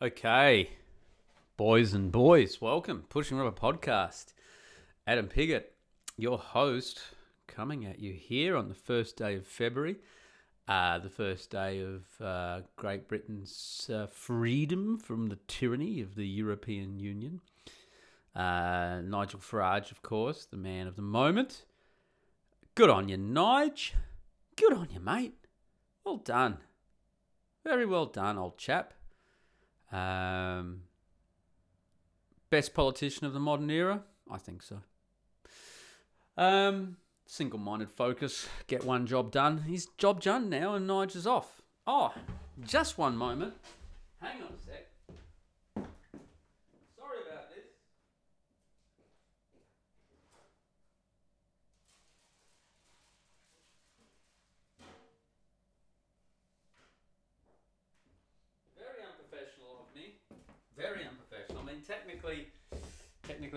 Okay, boys and boys, welcome. Pushing Rubber Podcast. Adam Piggott, your host, coming at you here on the first day of February, uh, the first day of uh, Great Britain's uh, freedom from the tyranny of the European Union. Uh, Nigel Farage, of course, the man of the moment. Good on you, Nige. Good on you, mate. Well done. Very well done, old chap. Um, best politician of the modern era? I think so. Um, single minded focus, get one job done. He's job done now, and Nige is off. Oh, just one moment. Hang on a sec. Sorry about this. Very unprofessional of me. Very unprofessional. I mean, technically,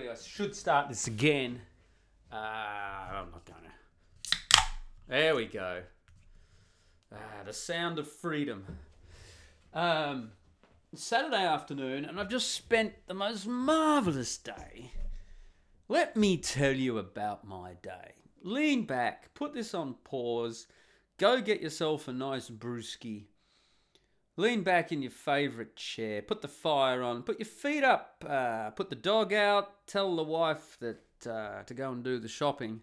technically, I should start this again. Uh, I'm not gonna. There we go. Ah, the sound of freedom. Um, Saturday afternoon, and I've just spent the most marvelous day. Let me tell you about my day. Lean back, put this on pause, go get yourself a nice brewski. Lean back in your favourite chair, put the fire on, put your feet up, uh, put the dog out, tell the wife that uh, to go and do the shopping.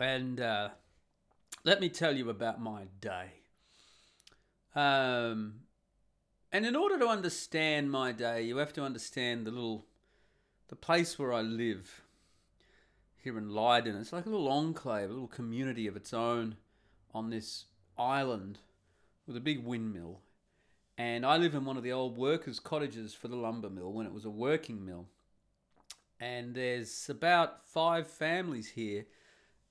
And uh, let me tell you about my day. Um, and in order to understand my day, you have to understand the little, the place where I live here in Leiden. It's like a little enclave, a little community of its own on this island with a big windmill. And I live in one of the old workers' cottages for the lumber mill when it was a working mill. And there's about five families here.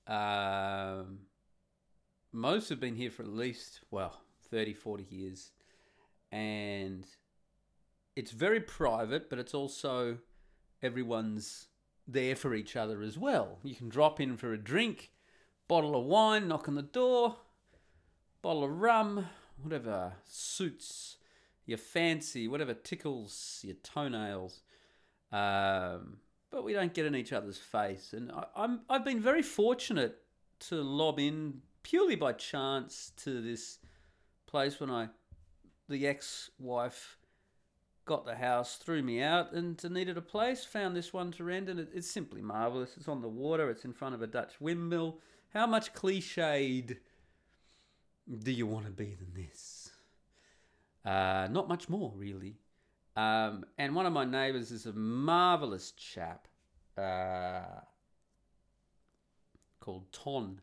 Um, most have been here for at least, well, 30, 40 years. And it's very private, but it's also everyone's there for each other as well. You can drop in for a drink, bottle of wine, knock on the door, bottle of rum, whatever suits your fancy, whatever tickles your toenails. Um, but we don't get in each other's face. And I, I'm, I've been very fortunate to lob in purely by chance to this place when I, the ex-wife, got the house, threw me out, and needed a place. Found this one to rent, and it, it's simply marvelous. It's on the water. It's in front of a Dutch windmill. How much cliched do you want to be than this? Uh, not much more, really. Um, and one of my neighbours is a marvelous chap uh, called Ton,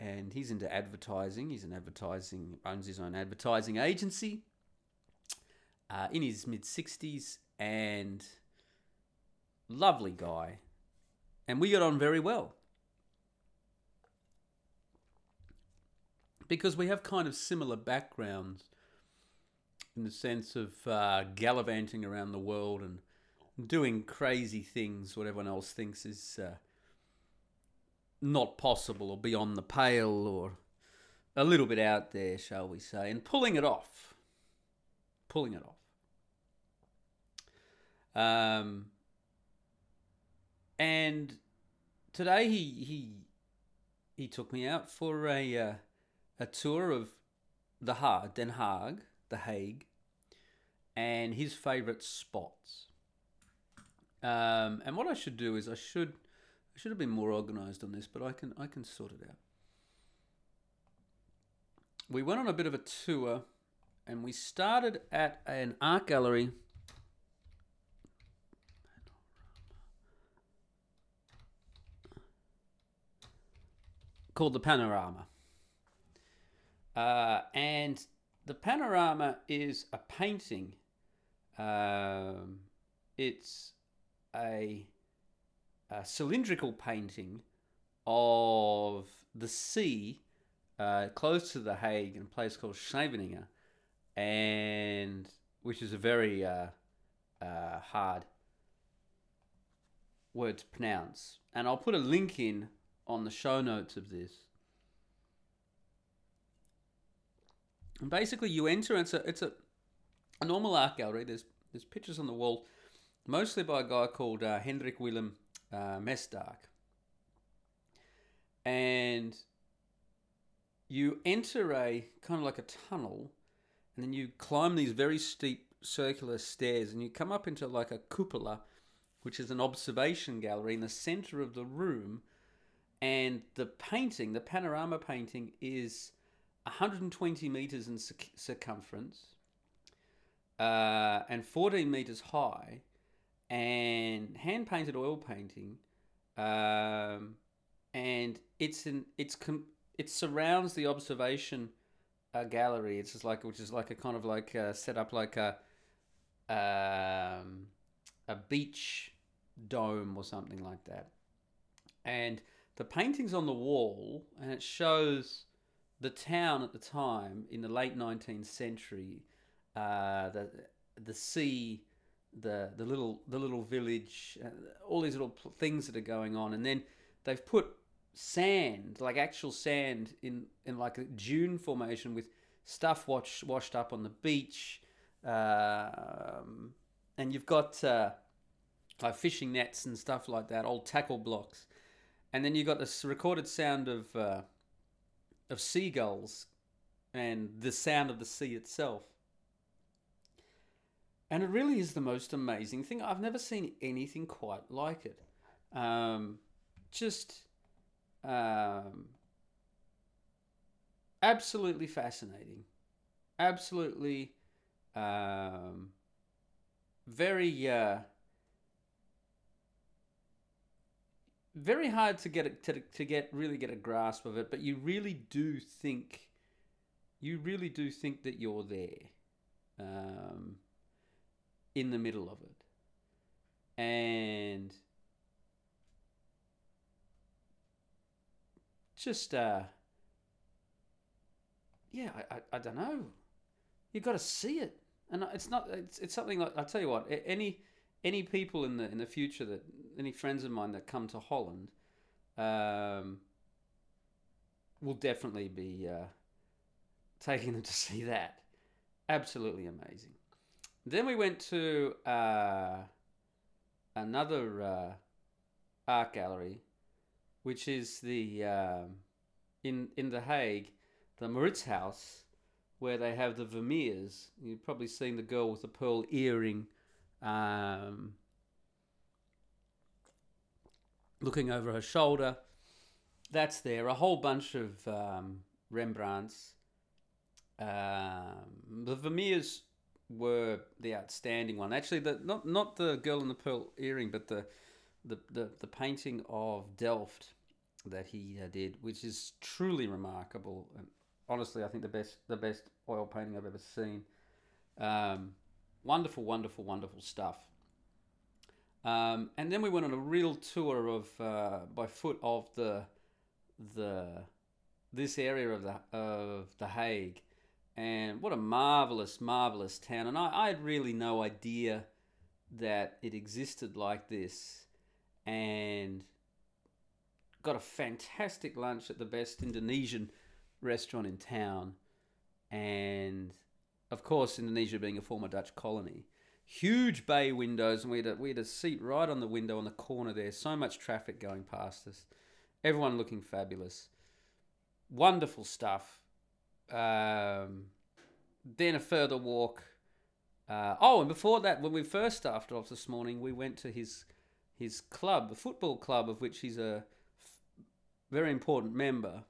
and he's into advertising. He's an advertising, owns his own advertising agency. Uh, in his mid sixties, and lovely guy, and we got on very well. Because we have kind of similar backgrounds in the sense of uh, gallivanting around the world and doing crazy things what everyone else thinks is uh, not possible or beyond the pale or a little bit out there, shall we say, and pulling it off. Pulling it off. Um, and today he he he took me out for a uh, a tour of the Hague, Den Haag, the Hague, and his favourite spots. Um, and what I should do is I should I should have been more organised on this, but I can I can sort it out. We went on a bit of a tour, and we started at an art gallery. Called the Panorama. Uh, and the panorama is a painting. Um, it's a, a, cylindrical painting of the sea uh, close to the Hague in a place called Scheveningen, and which is a very uh, uh, hard word to pronounce. And I'll put a link in on the show notes of this. And basically, you enter. It's a it's a, a normal art gallery. There's there's pictures on the wall, mostly by a guy called uh, Hendrik Willem uh, Mesdag. And you enter a kind of like a tunnel, and then you climb these very steep circular stairs, and you come up into like a cupola, which is an observation gallery in the center of the room. And the painting, the panorama painting, is 120 meters in circumference uh, and 14 meters high, and hand painted oil painting. Um, and it's in it's com- it surrounds the observation uh, gallery. It's just like which is like a kind of like uh, set up like a um, a beach dome or something like that. And the painting's on the wall, and it shows the town at the time in the late 19th century, uh, the the sea, the the little the little village, uh, all these little things that are going on, and then they've put sand, like actual sand, in in like a dune formation with stuff washed washed up on the beach, um, and you've got uh, like fishing nets and stuff like that, old tackle blocks, and then you've got this recorded sound of uh, of seagulls and the sound of the sea itself. And it really is the most amazing thing. I've never seen anything quite like it. Um, just um, absolutely fascinating. Absolutely um, very. Uh, very hard to get it to, to get really get a grasp of it, but you really do think you really do think that you're there um, in the middle of it. And just uh yeah, I, I, I don't know. You've got to see it. And it's not it's, it's something like I tell you what, any any people in the in the future that any friends of mine that come to Holland um, will definitely be uh, taking them to see that. Absolutely amazing. Then we went to uh, another uh, art gallery, which is the um, in in the Hague, the Mauritshuis, where they have the Vermeers. You've probably seen the girl with the pearl earring um, looking over her shoulder. That's there. A whole bunch of um, Rembrandts. Um, the Vermeers were the outstanding one. Actually, the not not the girl in the pearl earring, but the the the, the painting of Delft that he uh, did, which is truly remarkable. And honestly, I think the best the best oil painting I've ever seen. Um, Wonderful, wonderful, wonderful stuff. Um, and then we went on a real tour of uh, by foot of the the this area of the of the Hague, and what a marvelous, marvelous town. And I, I had really no idea that it existed like this, and got a fantastic lunch at the best Indonesian restaurant in town, and of course, Indonesia being a former Dutch colony. Huge bay windows, and we had, a, we had a seat right on the window on the corner there. So much traffic going past us. Everyone looking fabulous. Wonderful stuff. Um, then a further walk. Uh, oh, and before that, when we first started off this morning, we went to his his club, the football club of which he's a f- very important member.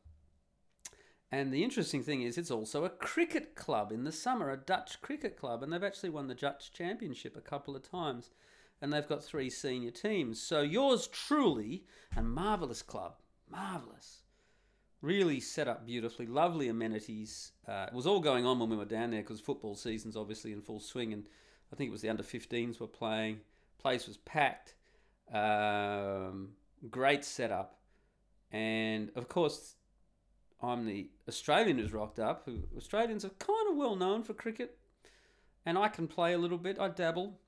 And the interesting thing is, it's also a cricket club in the summer, a Dutch cricket club, and they've actually won the Dutch Championship a couple of times. And they've got three senior teams. So yours truly, a marvellous club, marvellous. Really set up beautifully, lovely amenities. Uh, it was all going on when we were down there because football season's obviously in full swing, and I think it was the under 15s were playing. Place was packed. Um, great setup, and of course I'm the Australian who's rocked up. Who Australians are kind of well known for cricket, and I can play a little bit. I dabble.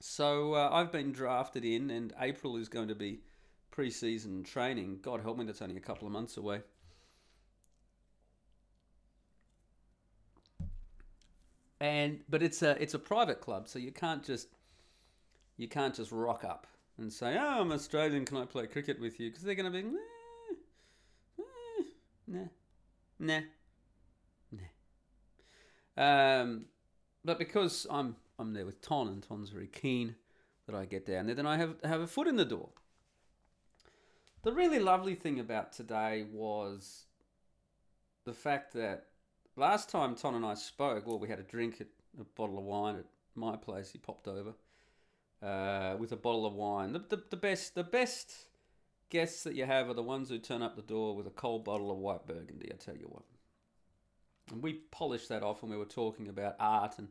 So uh, I've been drafted in, and April is going to be pre-season training. God help me, that's only a couple of months away. and but it's a it's a private club, so you can't just you can't just rock up and say, "Oh, I'm Australian. Can I play cricket with you?" Because they're going to be, eh, nah, nah, nah. Um, but because I'm I'm there with Ton, and Ton's very keen that I get down there, then I have have a foot in the door. The really lovely thing about today was the fact that last time Ton and I spoke, well, we had a drink at a bottle of wine at my place. He popped over uh, with a bottle of wine. The, the, the best the best guests that you have are the ones who turn up the door with a cold bottle of white burgundy. I tell you what. And we polished that off when we were talking about art, and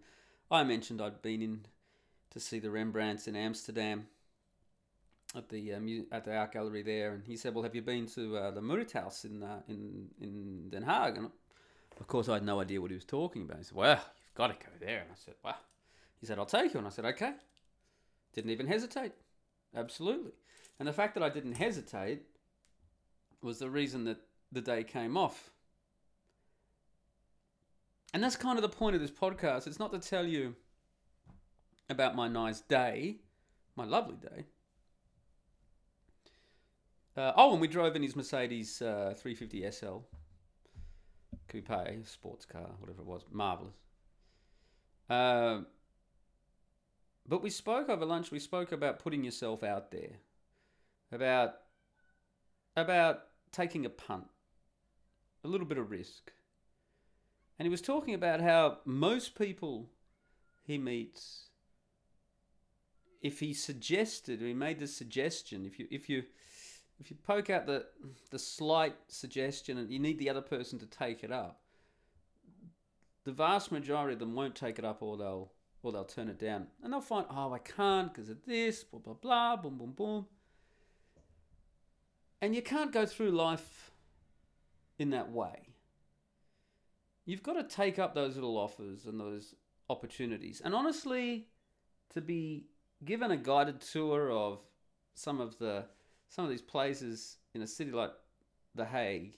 I mentioned I'd been in to see the Rembrandts in Amsterdam at the uh, at the art gallery there, and he said, "Well, have you been to uh, the Mauritshuis in uh, in in Den Haag?" And of course, I had no idea what he was talking about. He said, "Well, you've got to go there," and I said, "Well," he said, "I'll take you," and I said, "Okay." Didn't even hesitate. Absolutely. And the fact that I didn't hesitate was the reason that the day came off. And that's kind of the point of this podcast. It's not to tell you about my nice day, my lovely day. Uh, oh, and we drove in his Mercedes uh, 350 SL coupe, sports car, whatever it was. Marvelous. Uh, but we spoke over lunch, we spoke about putting yourself out there, about, about taking a punt, a little bit of risk. And he was talking about how most people he meets, if he suggested, he made the suggestion, if you, if you, if you poke out the the slight suggestion and you need the other person to take it up, the vast majority of them won't take it up or they'll or they'll turn it down. And they'll find, oh, I can't because of this, blah, blah, blah, boom, boom, boom. And you can't go through life in that way. You've got to take up those little offers and those opportunities. And honestly, to be given a guided tour of some of the some of these places in a city like The Hague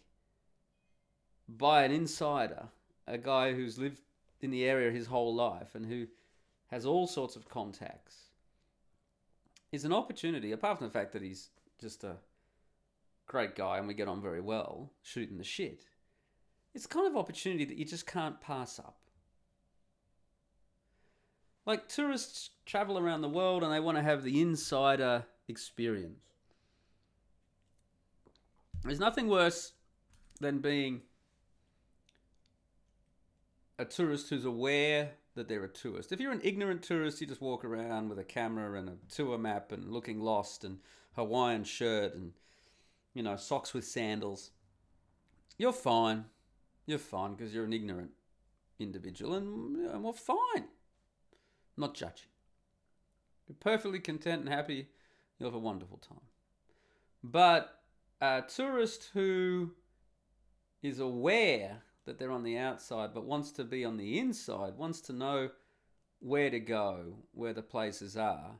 by an insider, a guy who's lived in the area his whole life and who has all sorts of contacts, is an opportunity, apart from the fact that he's just a great guy and we get on very well shooting the shit. It's the kind of opportunity that you just can't pass up. Like tourists travel around the world and they want to have the insider experience. There's nothing worse than being a tourist who's aware that they're a tourist. If you're an ignorant tourist, you just walk around with a camera and a tour map and looking lost and Hawaiian shirt and you know socks with sandals. You're fine. You're fine because you're an ignorant individual and, we're fine. not judging. You're perfectly content and happy. You'll have a wonderful time. But a tourist who is aware that they're on the outside but wants to be on the inside, wants to know where to go, where the places are,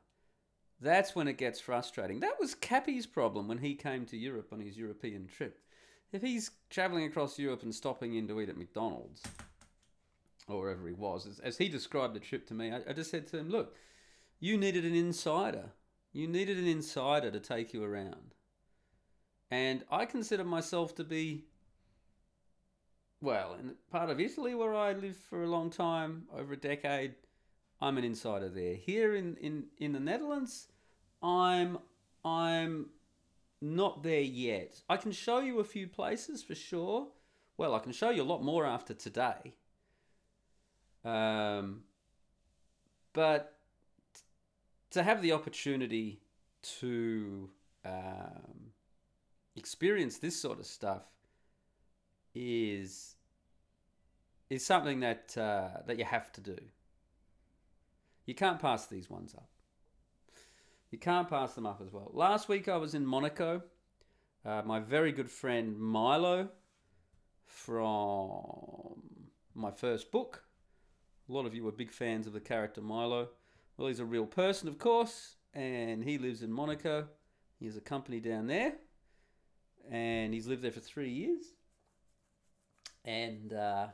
that's when it gets frustrating. That was Cappy's problem when he came to Europe on his European trip. If he's travelling across Europe and stopping in to eat at McDonald's, or wherever he was, as, as he described the trip to me, I, I just said to him, look, you needed an insider. You needed an insider to take you around. And I consider myself to be well, in part of Italy where I lived for a long time, over a decade, I'm an insider there. Here in, in, in the Netherlands, I'm I'm not there yet. I can show you a few places for sure. Well, I can show you a lot more after today. Um, but to have the opportunity to um, experience this sort of stuff is is something that uh, that you have to do. You can't pass these ones up. You can't pass them up as well. Last week I was in Monaco. Uh, my very good friend Milo from my first book. A lot of you were big fans of the character Milo. Well, he's a real person, of course, and he lives in Monaco. He has a company down there, and he's lived there for three years and uh,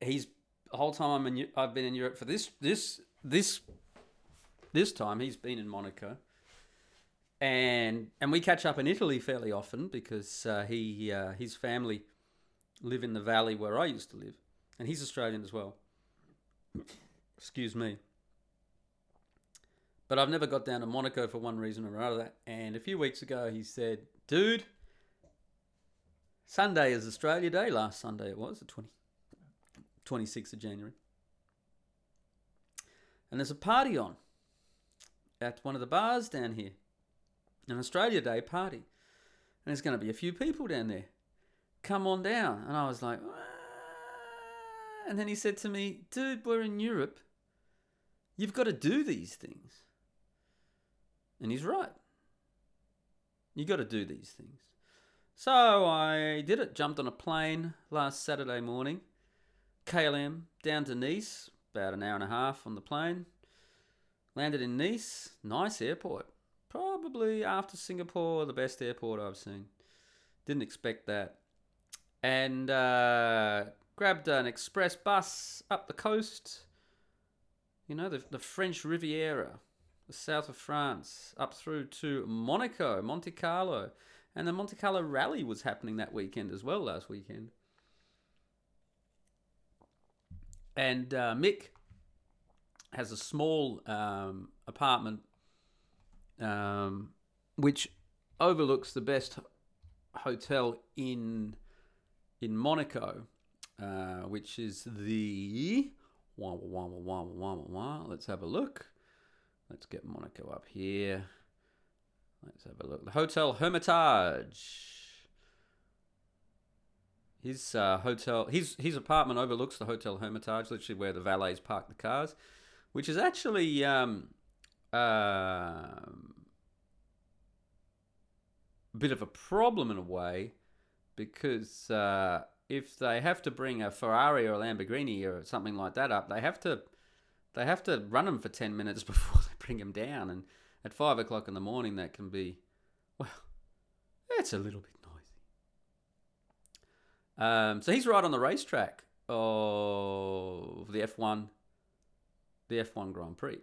he's the whole time I'm in, I've been in Europe for this this this this time he's been in Monaco, and and we catch up in Italy fairly often because uh, he uh, his family live in the valley where I used to live, and he's Australian as well. Excuse me. But I've never got down to Monaco for one reason or another. And a few weeks ago, he said, "Dude, Sunday is Australia Day. Last Sunday it was, the 20, 26th of January. And there's a party on at one of the bars down here. An Australia Day party. And there's going to be a few people down there. Come on down. And I was like, and then he said to me, dude, we're in Europe. You've got to do these things. And he's right. You've got to do these things. So I did it. Jumped on a plane last Saturday morning, KLM down to Nice, about an hour and a half on the plane. Landed in Nice, nice airport. Probably after Singapore, the best airport I've seen. Didn't expect that. And uh, grabbed an express bus up the coast. You know, the, the French Riviera, the south of France, up through to Monaco, Monte Carlo. And the Monte Carlo Rally was happening that weekend as well, last weekend. And uh, Mick has a small um, apartment um, which overlooks the best hotel in in Monaco, uh, which is the wah, wah, wah, wah, wah, wah. Let's have a look. Let's get Monaco up here. Let's have a look. The Hotel Hermitage. His uh, hotel, his his apartment overlooks the Hotel Hermitage, literally where the valets park the cars, which is actually um, um a bit of a problem in a way, because uh, if they have to bring a Ferrari or a Lamborghini or something like that up, they have to they have to run them for ten minutes before they bring them down, and at five o'clock in the morning, that can be, well, it's a little bit noisy. Um, so he's right on the racetrack of the F1, the F1 Grand Prix.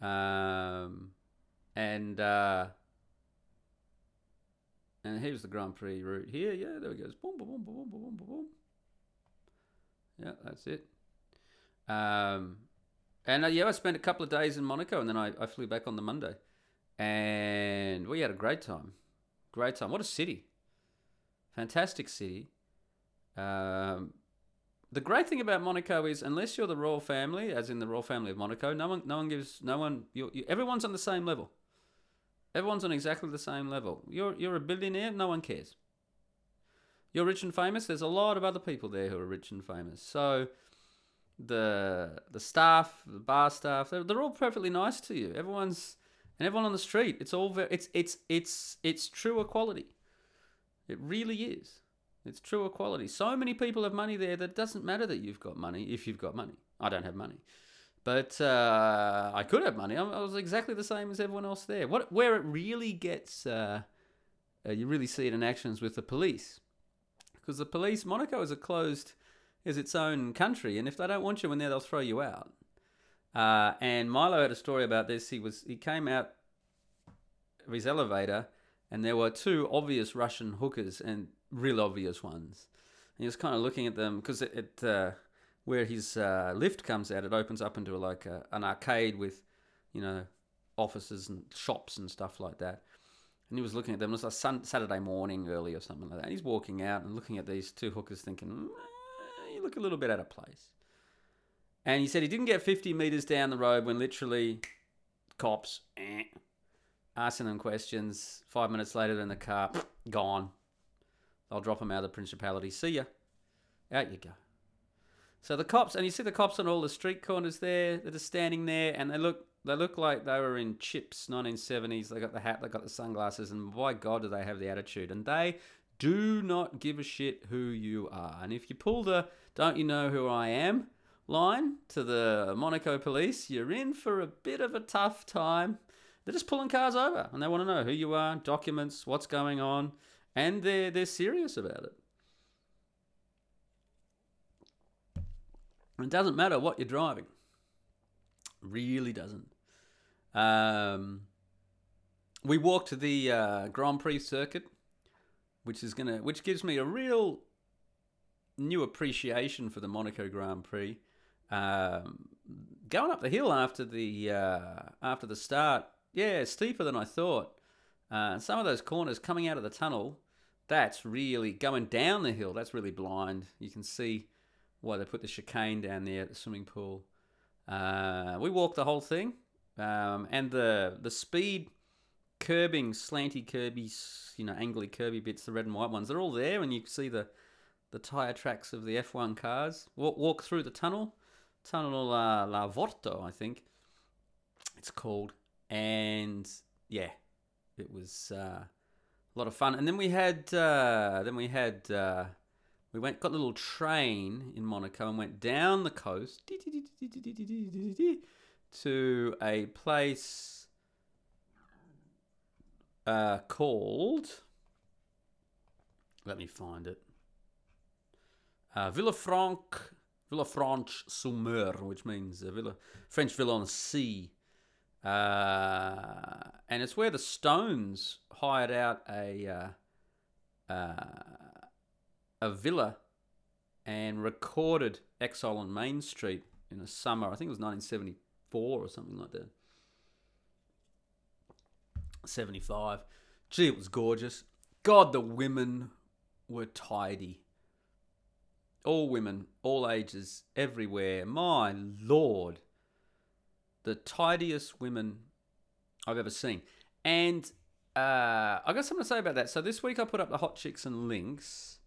Um, and uh, and here's the Grand Prix route here. Yeah, there we go. Boom, boom, boom, boom, boom, boom, boom. Yeah, that's it. Um, and uh, yeah, I spent a couple of days in Monaco, and then I, I flew back on the Monday, and we had a great time. Great time. What a city! Fantastic city. Um, the great thing about Monaco is, unless you're the royal family, as in the royal family of Monaco, no one, no one gives, no one, you, you, everyone's on the same level. Everyone's on exactly the same level. You're, you're a billionaire, no one cares. You're rich and famous. There's a lot of other people there who are rich and famous. So the the staff, the bar staff, they're, they're all perfectly nice to you. Everyone's and everyone on the street. It's all very, it's it's it's it's true equality. It really is. It's true equality. So many people have money there that it doesn't matter that you've got money if you've got money. I don't have money, but uh, I could have money. I was exactly the same as everyone else there. What where it really gets, uh, uh, you really see it in actions with the police, because the police. Monaco is a closed, is its own country, and if they don't want you in there, they'll throw you out. Uh, and Milo had a story about this. He was he came out of his elevator, and there were two obvious Russian hookers and real obvious ones. And he was kind of looking at them because it, it uh, where his uh, lift comes out, it opens up into like a, an arcade with, you know, offices and shops and stuff like that. And he was looking at them. It was a sun, Saturday morning early or something like that. And he's walking out and looking at these two hookers, thinking, "Mm, "You look a little bit out of place." And he said he didn't get 50 meters down the road when literally cops eh, asking them questions. Five minutes later, they're in the car, gone. They'll drop him out of the principality. See ya. Out you go. So the cops, and you see the cops on all the street corners there. They're just standing there, and they look they look like they were in Chips 1970s. They got the hat, they got the sunglasses, and by God, do they have the attitude? And they do not give a shit who you are. And if you pull the "Don't you know who I am?" line to the Monaco police, you're in for a bit of a tough time. They're just pulling cars over, and they want to know who you are, documents, what's going on, and they're they're serious about it. It doesn't matter what you're driving. Really doesn't. Um, we walked to the uh, Grand Prix circuit, which is gonna, which gives me a real new appreciation for the Monaco Grand Prix. Um, going up the hill after the uh, after the start, yeah, steeper than I thought. Uh, some of those corners coming out of the tunnel, that's really going down the hill. That's really blind. You can see why they put the chicane down there at the swimming pool. Uh, we walked the whole thing, um, and the the speed curbing, slanty curbies, you know, angly curby bits, the red and white ones, they're all there, and you can see the the tire tracks of the F1 cars. Walk, walk through the tunnel, tunnel uh, La Vorto, I think it's called, and yeah, it was uh, a lot of fun. And then we had uh, then we had uh, we went got a little train in Monaco and went down the coast to a place uh, called. Let me find it. Uh, Villafranche, Villafranche sur Mer, which means villa, French villa on sea. Uh, and it's where the Stones hired out a uh, uh, a villa and recorded Exile on Main Street in the summer. I think it was 1974 or something like that. 75. Gee, it was gorgeous. God, the women were tidy. All women, all ages, everywhere. My lord. The tidiest women I've ever seen. And uh, I got something to say about that. So this week I put up the hot chicks and links,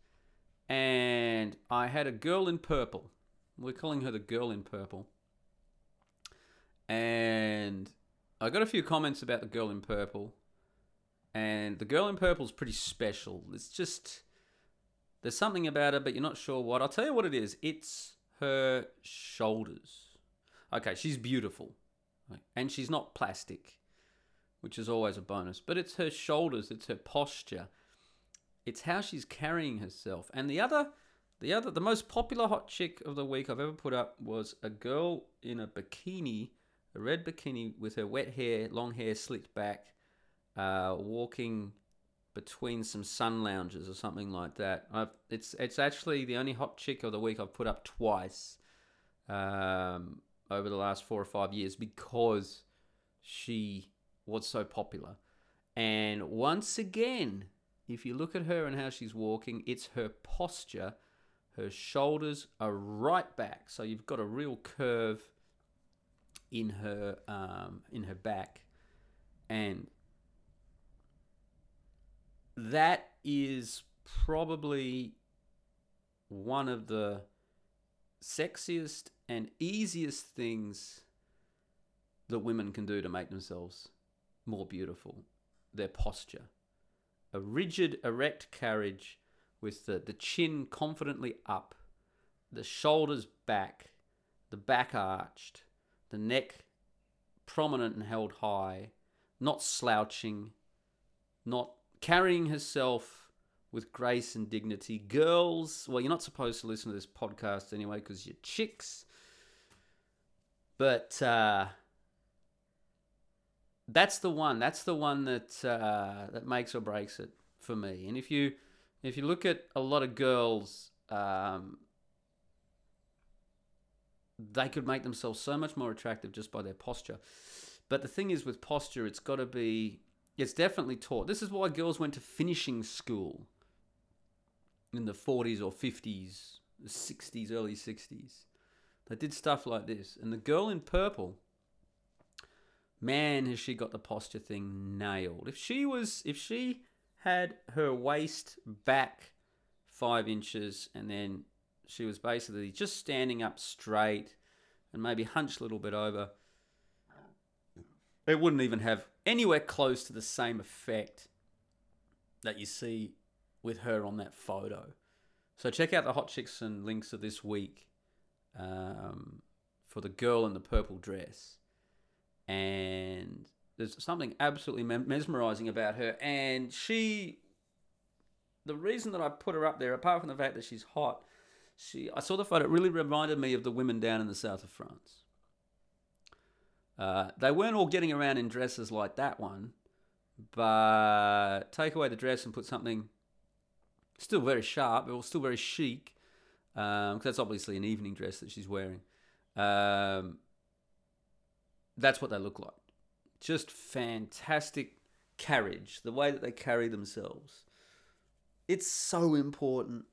and I had a girl in purple. We're calling her the girl in purple. And I got a few comments about the girl in purple. And the girl in purple is pretty special. It's just there's something about her, but you're not sure what. I'll tell you what it is. It's her shoulders. Okay, she's beautiful, and she's not plastic, which is always a bonus. But it's her shoulders. It's her posture. It's how she's carrying herself. And the other, the other, the most popular hot chick of the week I've ever put up was a girl in a bikini, a red bikini with her wet hair, long hair slicked back uh, walking between some sun lounges or something like that. I've, it's it's actually the only hot chick of the week I've put up twice um, over the last four or five years because she was so popular. And once again, if you look at her and how she's walking, it's her posture. Her shoulders are right back, so you've got a real curve in her um, in her back, and that is probably one of the sexiest and easiest things that women can do to make themselves more beautiful their posture. A rigid, erect carriage with the, the chin confidently up, the shoulders back, the back arched, the neck prominent and held high, not slouching, not carrying herself with grace and dignity. Girls, well, you're not supposed to listen to this podcast anyway because you're chicks. But uh, that's the one. That's the one that uh, that makes or breaks it for me. And if you if you look at a lot of girls, um, they could make themselves so much more attractive just by their posture. But the thing is, with posture, it's got to be it's definitely taught. This is why girls went to finishing school in the 40s or 50s, the 60s, early 60s. They did stuff like this. And the girl in purple, man, has she got the posture thing nailed. If she was, if she had her waist back five inches and then she was basically just standing up straight and maybe hunched a little bit over, it wouldn't even have anywhere close to the same effect that you see with her on that photo. So check out the Hot Chicks and links of this week um, for the girl in the purple dress. And there's something absolutely mesmerizing about her. And she, the reason that I put her up there, apart from the fact that she's hot, She, I saw the photo. It really reminded me of the women down in the south of France. Uh, they weren't all getting around in dresses like that one, but take away the dress and put something still very sharp, but still very chic, because um, that's obviously an evening dress that she's wearing. Um, that's what they look like. Just fantastic carriage, the way that they carry themselves. It's so important.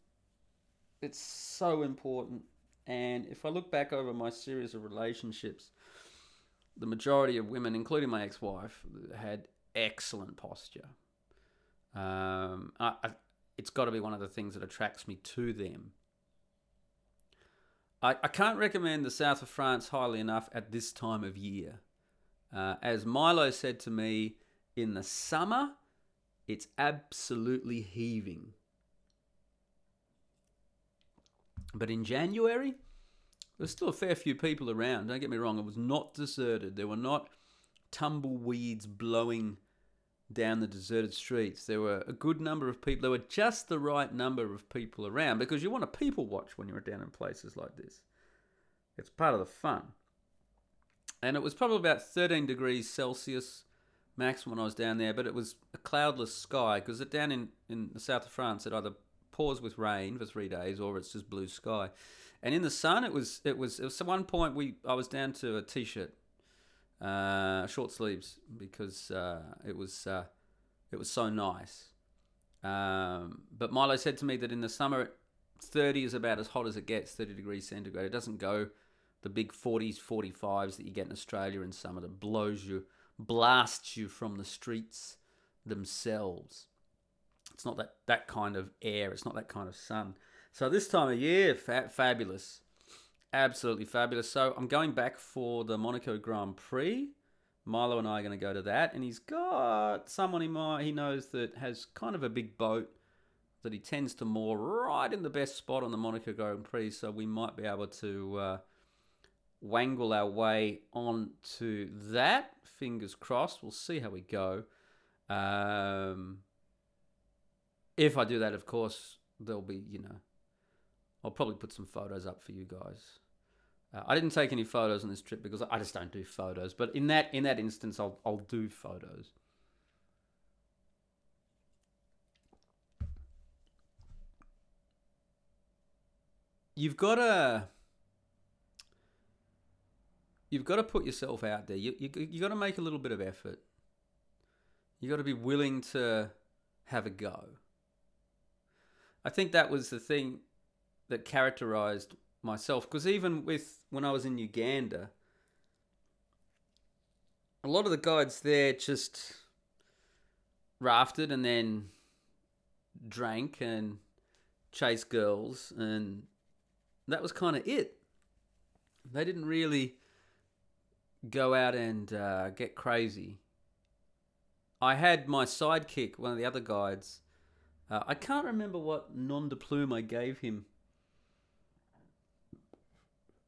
It's so important. And if I look back over my series of relationships, the majority of women, including my ex wife, had excellent posture. Um, I, I, it's got to be one of the things that attracts me to them. I, I can't recommend the south of France highly enough at this time of year. Uh, as Milo said to me, in the summer, it's absolutely heaving. But in January, there's still a fair few people around. Don't get me wrong, it was not deserted. There were not tumbleweeds blowing down the deserted streets. There were a good number of people. There were just the right number of people around because you want to people watch when you're down in places like this. It's part of the fun. And it was probably about 13 degrees Celsius max when I was down there, but it was a cloudless sky because down in, in the south of France, it either pours with rain for three days or it's just blue sky. And in the sun, it was it was it was at one point we I was down to a t-shirt uh, short sleeves because uh, it was uh, it was so nice. Um, but Milo said to me that in the summer, 30 is about as hot as it gets, 30 degrees centigrade. It doesn't go the big 40s, 45s that you get in Australia in summer that blows you, blasts you from the streets themselves. It's not that, that kind of air, it's not that kind of sun. So this time of year, fa- fabulous. Absolutely fabulous. So I'm going back for the Monaco Grand Prix. Milo and I are going to go to that, and he's got someone he he knows that has kind of a big boat that he tends to moor right in the best spot on the Monaco Grand Prix. So we might be able to uh, wangle our way on to that. Fingers crossed. We'll see how we go. Um, if I do that, of course, there'll be you know I'll probably put some photos up for you guys. Uh, I didn't take any photos on this trip because I just don't do photos. But in that in that instance, I'll I'll do photos. You've got to you've got to put yourself out there. You you you got to make a little bit of effort. You got to be willing to have a go. I think that was the thing that characterized myself because even with when I was in Uganda, a lot of the guides there just rafted and then drank and chased girls and that was kind of it. They didn't really go out and uh, get crazy. I had my sidekick, one of the other guides. Uh, I can't remember what nom de plume I gave him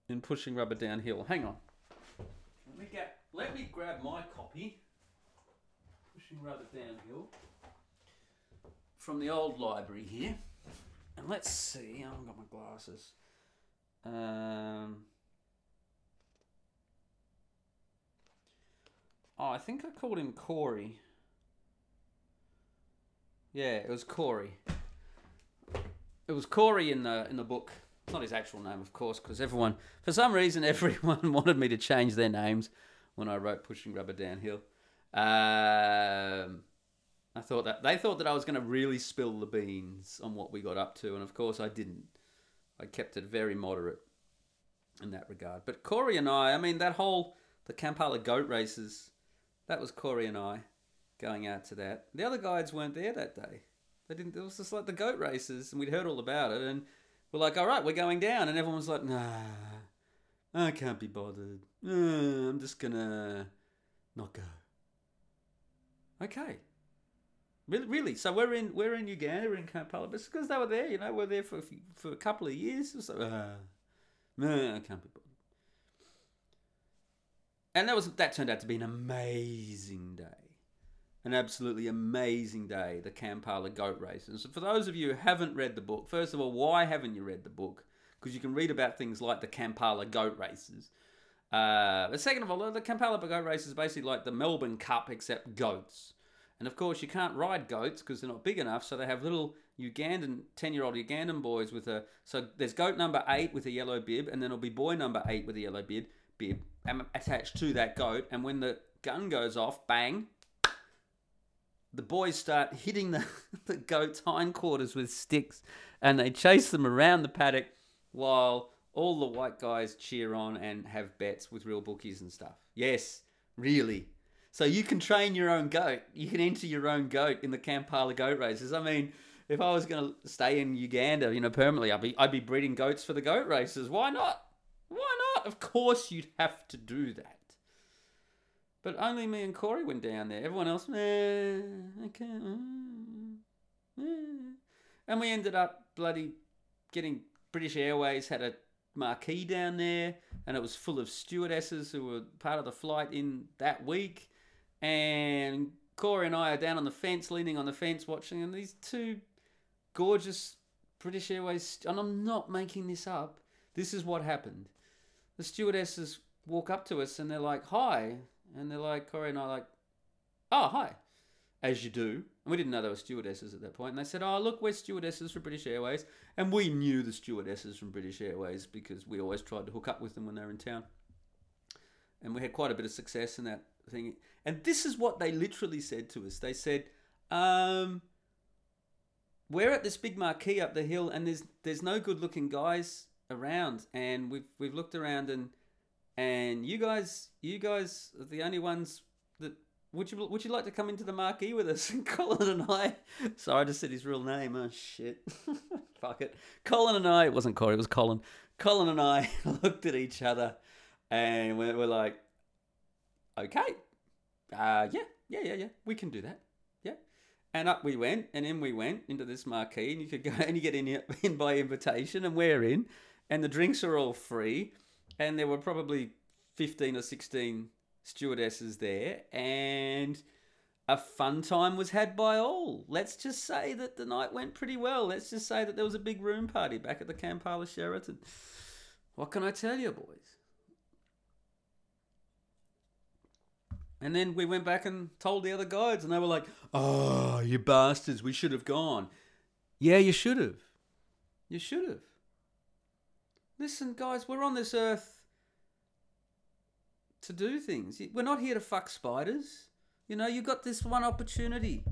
in pushing rubber downhill. Hang on. Let me get. Let me grab my copy. Pushing rubber downhill from the old library here, and let's see. I haven't got my glasses. Um. Oh, I think I called him Corey. Yeah, it was Corey. It was Corey in the in the book. It's not his actual name, of course, because everyone, for some reason, everyone wanted me to change their names when I wrote Pushing Rubber Downhill. Um, I thought that they thought that I was going to really spill the beans on what we got up to, and of course I didn't. I kept it very moderate in that regard. But Corey and I, I mean, that whole the Kampala goat races, that was Corey and I going out to that. The other guides weren't there that day. They didn't. It was just like the goat races, and we'd heard all about it, and we're like, all right, we're going down. And everyone's like, nah, I can't be bothered. Uh, I'm just going to not go. Okay. Really, really. So we're in we're in Uganda, we're in Kampala, but because they were there. You know, we're there for for a couple of years. So, uh, no, I can't be bothered. And that was that turned out to be an amazing day an absolutely amazing day, the Kampala goat races. For those of you who haven't read the book, first of all, why haven't you read the book? because you can read about things like the Kampala goat races. Uh, but second of all, the Kampala goat race is basically like the Melbourne Cup except goats. And of course, you can't ride goats because they're not big enough. So they have little Ugandan, 10 year old Ugandan boys with a. So there's goat number eight with a yellow bib, and then there'll be boy number eight with a yellow bib, bib attached to that goat. And when the gun goes off, bang, the boys start hitting the, the goat's hindquarters with sticks and they chase them around the paddock while all the white guys cheer on and have bets with real bookies and stuff. Yes, really. So you can train your own goat. You can enter your own goat in the Kampala goat races. I mean, if I was going to stay in Uganda, you know, permanently, I'd be I'd be breeding goats for the goat races. Why not? Why not? Of course you'd have to do that. But only me and Corey went down there. Everyone else, eh, okay, eh. and we ended up bloody getting British Airways had a marquee down there, and it was full of stewardesses who were part of the flight in that week. And Corey and I are down on the fence, leaning on the fence, watching, and these two gorgeous British Airways, and I'm not making this up. This is what happened. The stewardesses walk up to us and they're like, "Hi," and they're like, Corey and I like, "Oh, hi," as you do. And we didn't know they were stewardesses at that point. And they said, "Oh, look, we're stewardesses for British Airways," and we knew the stewardesses from British Airways because we always tried to hook up with them when they were in town. And we had quite a bit of success in that thing. And this is what they literally said to us. They said, um, "We're at this big marquee up the hill, and there's there's no good looking guys around, and we've we've looked around and." And you guys, you guys are the only ones that would you would you like to come into the marquee with us? And Colin and I, sorry, I just said his real name. Oh shit, fuck it. Colin and I, it wasn't Corey, it was Colin. Colin and I looked at each other, and we're, we're like, okay, uh, yeah, yeah, yeah, yeah, we can do that. Yeah, and up we went, and in we went into this marquee, and you could go and you get in in by invitation, and we're in, and the drinks are all free and there were probably 15 or 16 stewardesses there, and a fun time was had by all. Let's just say that the night went pretty well. Let's just say that there was a big room party back at the Kampala Sheraton. What can I tell you, boys? And then we went back and told the other guides, and they were like, Oh, you bastards, we should have gone. Yeah, you should have. You should have. Listen, guys, we're on this earth to do things. We're not here to fuck spiders. You know, you got this one opportunity.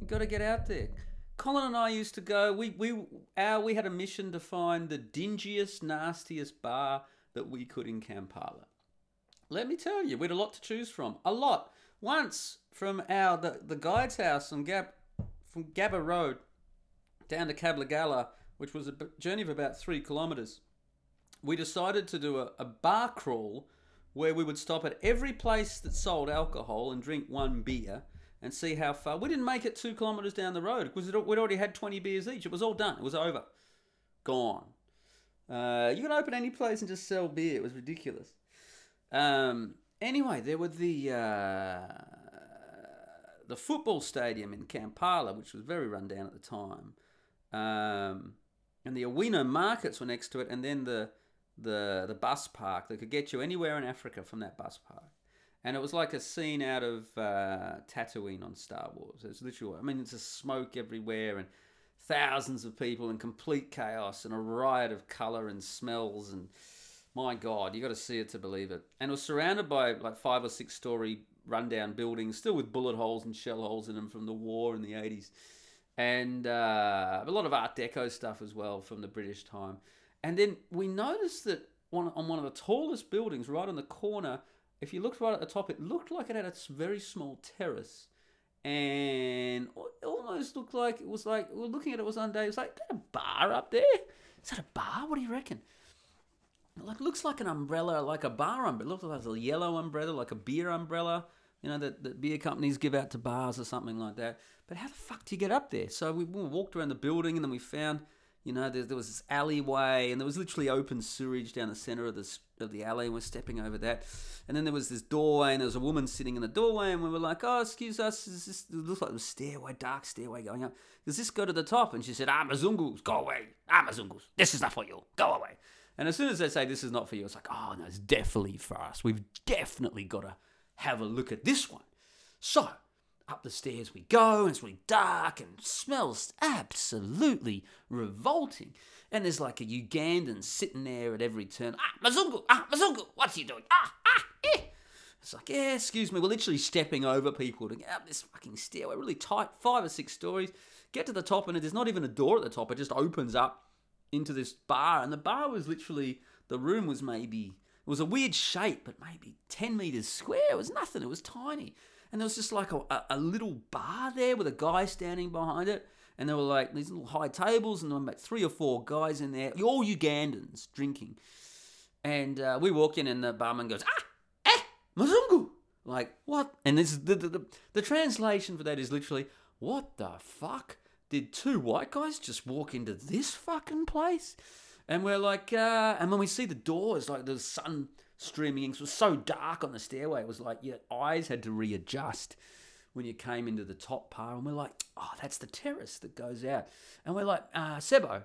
You got to get out there. Colin and I used to go. We we our we had a mission to find the dingiest, nastiest bar that we could in Kampala. Let me tell you, we had a lot to choose from. A lot. Once from our the, the guide's house on Gab from Gabba Road down to Kabalagala, which was a journey of about three kilometres we decided to do a, a bar crawl where we would stop at every place that sold alcohol and drink one beer and see how far. We didn't make it two kilometres down the road because we'd already had 20 beers each. It was all done. It was over. Gone. Uh, you can open any place and just sell beer. It was ridiculous. Um, anyway, there were the uh, the football stadium in Kampala, which was very run down at the time, um, and the Owino markets were next to it, and then the the the bus park that could get you anywhere in Africa from that bus park. And it was like a scene out of uh, Tatooine on Star Wars. It's literally, I mean, it's a smoke everywhere and thousands of people in complete chaos and a riot of color and smells and my god, you got to see it to believe it. And it was surrounded by like five or six story rundown buildings, still with bullet holes and shell holes in them from the war in the 80s. And uh, a lot of Art Deco stuff as well from the British time. And then we noticed that on, on one of the tallest buildings, right on the corner, if you looked right at the top, it looked like it had a very small terrace. And almost looked like it was like, we were looking at it was one day, it was like, that a bar up there? Is that a bar? What do you reckon? Like looks like an umbrella, like a bar umbrella. It looks like a yellow umbrella, like a beer umbrella, you know, that, that beer companies give out to bars or something like that. But how the fuck do you get up there? So we, we walked around the building and then we found You know, there, there was this alleyway, and there was literally open sewage down the center of the of the alley. And we're stepping over that, and then there was this doorway, and there was a woman sitting in the doorway, and we were like, "Oh, excuse us, is this it looks like a stairway, dark stairway going up. Does this go to the top?" And she said, "Ah, Mazungus, go away. Ah, Mazungus, this is not for you. Go away." And as soon as they say this is not for you, it's like, "Oh no, it's definitely for us. We've definitely got to have a look at this one." So up the stairs we go, and it's really dark and smells absolutely revolting. And there's like a Ugandan sitting there at every turn. Ah, Mazungu! Ah, Mazungu! What's he doing? Ah, ah, eh! It's like, yeah, excuse me. We're literally stepping over people to get up this fucking stairway, really tight, five or six stories. Get to the top, and there's not even a door at the top. It just opens up into this bar. And the bar was literally, the room was maybe, it was a weird shape, but maybe 10 meters square. It was nothing. It was tiny and there was just like a, a, little bar there with a guy standing behind it. And there were like these little high tables, and there were about three or four guys in there, all Ugandans drinking. And uh, we walk in, and the barman goes, Ah, eh, Mzungu. Like, what? And this the, the, the, the translation for that is literally, What the fuck? Did two white guys just walk into this fucking place? And we're like, uh, and when we see the doors, like the sun streaming in. It was so dark on the stairway. It was like your eyes had to readjust when you came into the top part. And we're like, oh, that's the terrace that goes out. And we're like, uh, Sebo,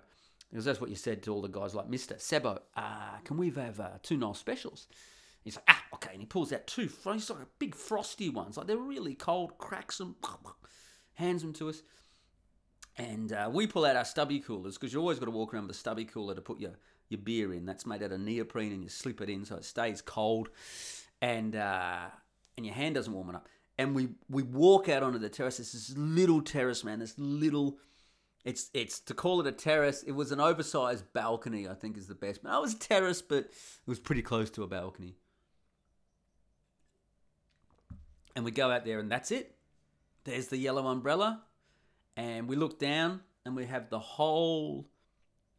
because that's what you said to all the guys like, Mister Sebo, uh, can we have uh, two Nile Specials? He's like, ah, okay. And he pulls out two, he's like big frosty ones. Like they're really cold, cracks them, hands them to us. And uh, we pull out our stubby coolers because you always got to walk around with a stubby cooler to put your your beer in. That's made out of neoprene, and you slip it in so it stays cold, and uh, and your hand doesn't warm it up. And we we walk out onto the terrace. It's this little terrace, man. This little. It's it's to call it a terrace. It was an oversized balcony. I think is the best. I was a terrace, but it was pretty close to a balcony. And we go out there, and that's it. There's the yellow umbrella, and we look down, and we have the whole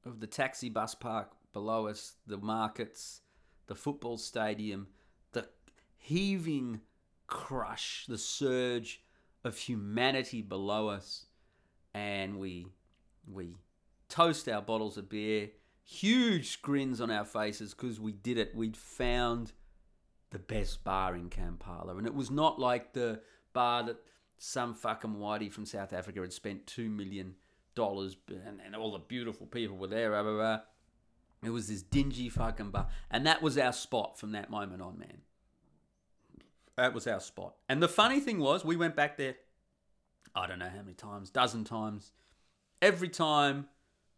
of the taxi bus park below us, the markets, the football stadium, the heaving crush, the surge of humanity below us, and we we toast our bottles of beer, huge grins on our faces because we did it. We'd found the best bar in Kampala, and it was not like the bar that some fucking whitey from South Africa had spent two million dollars and, and all the beautiful people were there. Blah, blah, blah. It was this dingy fucking bar. And that was our spot from that moment on, man. That was our spot. And the funny thing was, we went back there, I don't know how many times, dozen times. Every time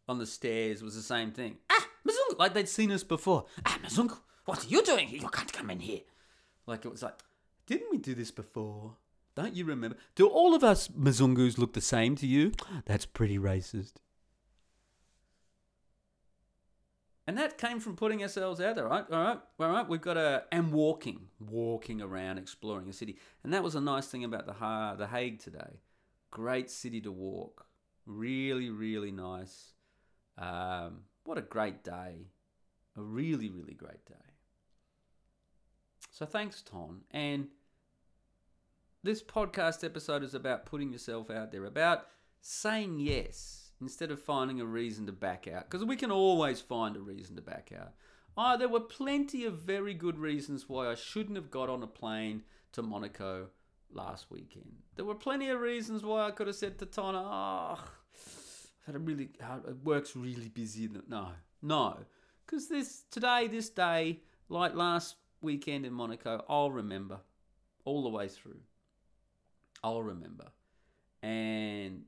on the stairs was the same thing. Ah, Mazungu! Like they'd seen us before. Ah, Mazungu, what are you doing here? You can't come in here. Like it was like, didn't we do this before? Don't you remember? Do all of us Mzungus look the same to you? That's pretty racist. And that came from putting ourselves out there, right? All right, all right. We've got a and walking, walking around, exploring a city, and that was a nice thing about the ha- the Hague today. Great city to walk, really, really nice. Um, what a great day, a really, really great day. So thanks, Ton, and this podcast episode is about putting yourself out there, about saying yes instead of finding a reason to back out. Because we can always find a reason to back out. Oh, there were plenty of very good reasons why I shouldn't have got on a plane to Monaco last weekend. There were plenty of reasons why I could have said to Tana, oh, I've had a really, uh, work's really busy. No, no. Because this, today, this day, like last weekend in Monaco, I'll remember all the way through. I'll remember. And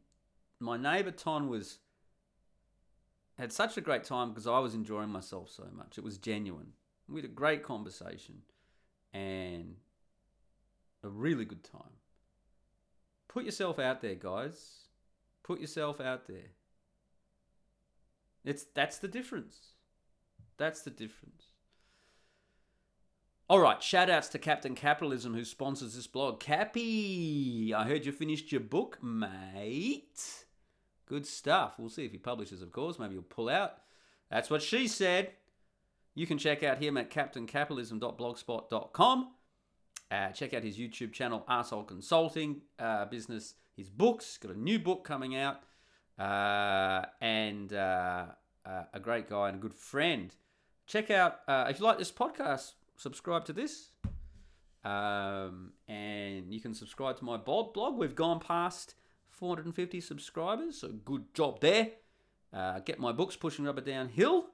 my neighbor Ton was had such a great time because I was enjoying myself so much. It was genuine. We had a great conversation and a really good time. Put yourself out there, guys. Put yourself out there. It's that's the difference. That's the difference. All right, shout outs to Captain Capitalism who sponsors this blog. Cappy, I heard you finished your book, mate. Good stuff. We'll see if he publishes, of course. Maybe he'll pull out. That's what she said. You can check out him at captaincapitalism.blogspot.com. Uh, check out his YouTube channel, Arsehole Consulting uh, Business, his books. Got a new book coming out uh, and uh, uh, a great guy and a good friend. Check out uh, if you like this podcast, subscribe to this. Um, and you can subscribe to my blog. blog. We've gone past 450 subscribers, so good job there. Uh, get my books, Pushing Rubber Downhill,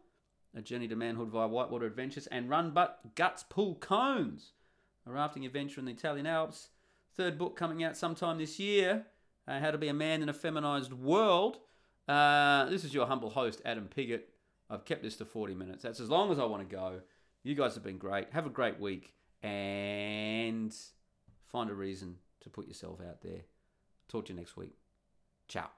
A Journey to Manhood via Whitewater Adventures, and Run But Guts Pull Cones, a rafting adventure in the Italian Alps. Third book coming out sometime this year, uh, How to Be a Man in a Feminized World. Uh, this is your humble host, Adam Piggott. I've kept this to 40 minutes. That's as long as I want to go. You guys have been great. Have a great week and find a reason to put yourself out there. Talk to you next week. Ciao.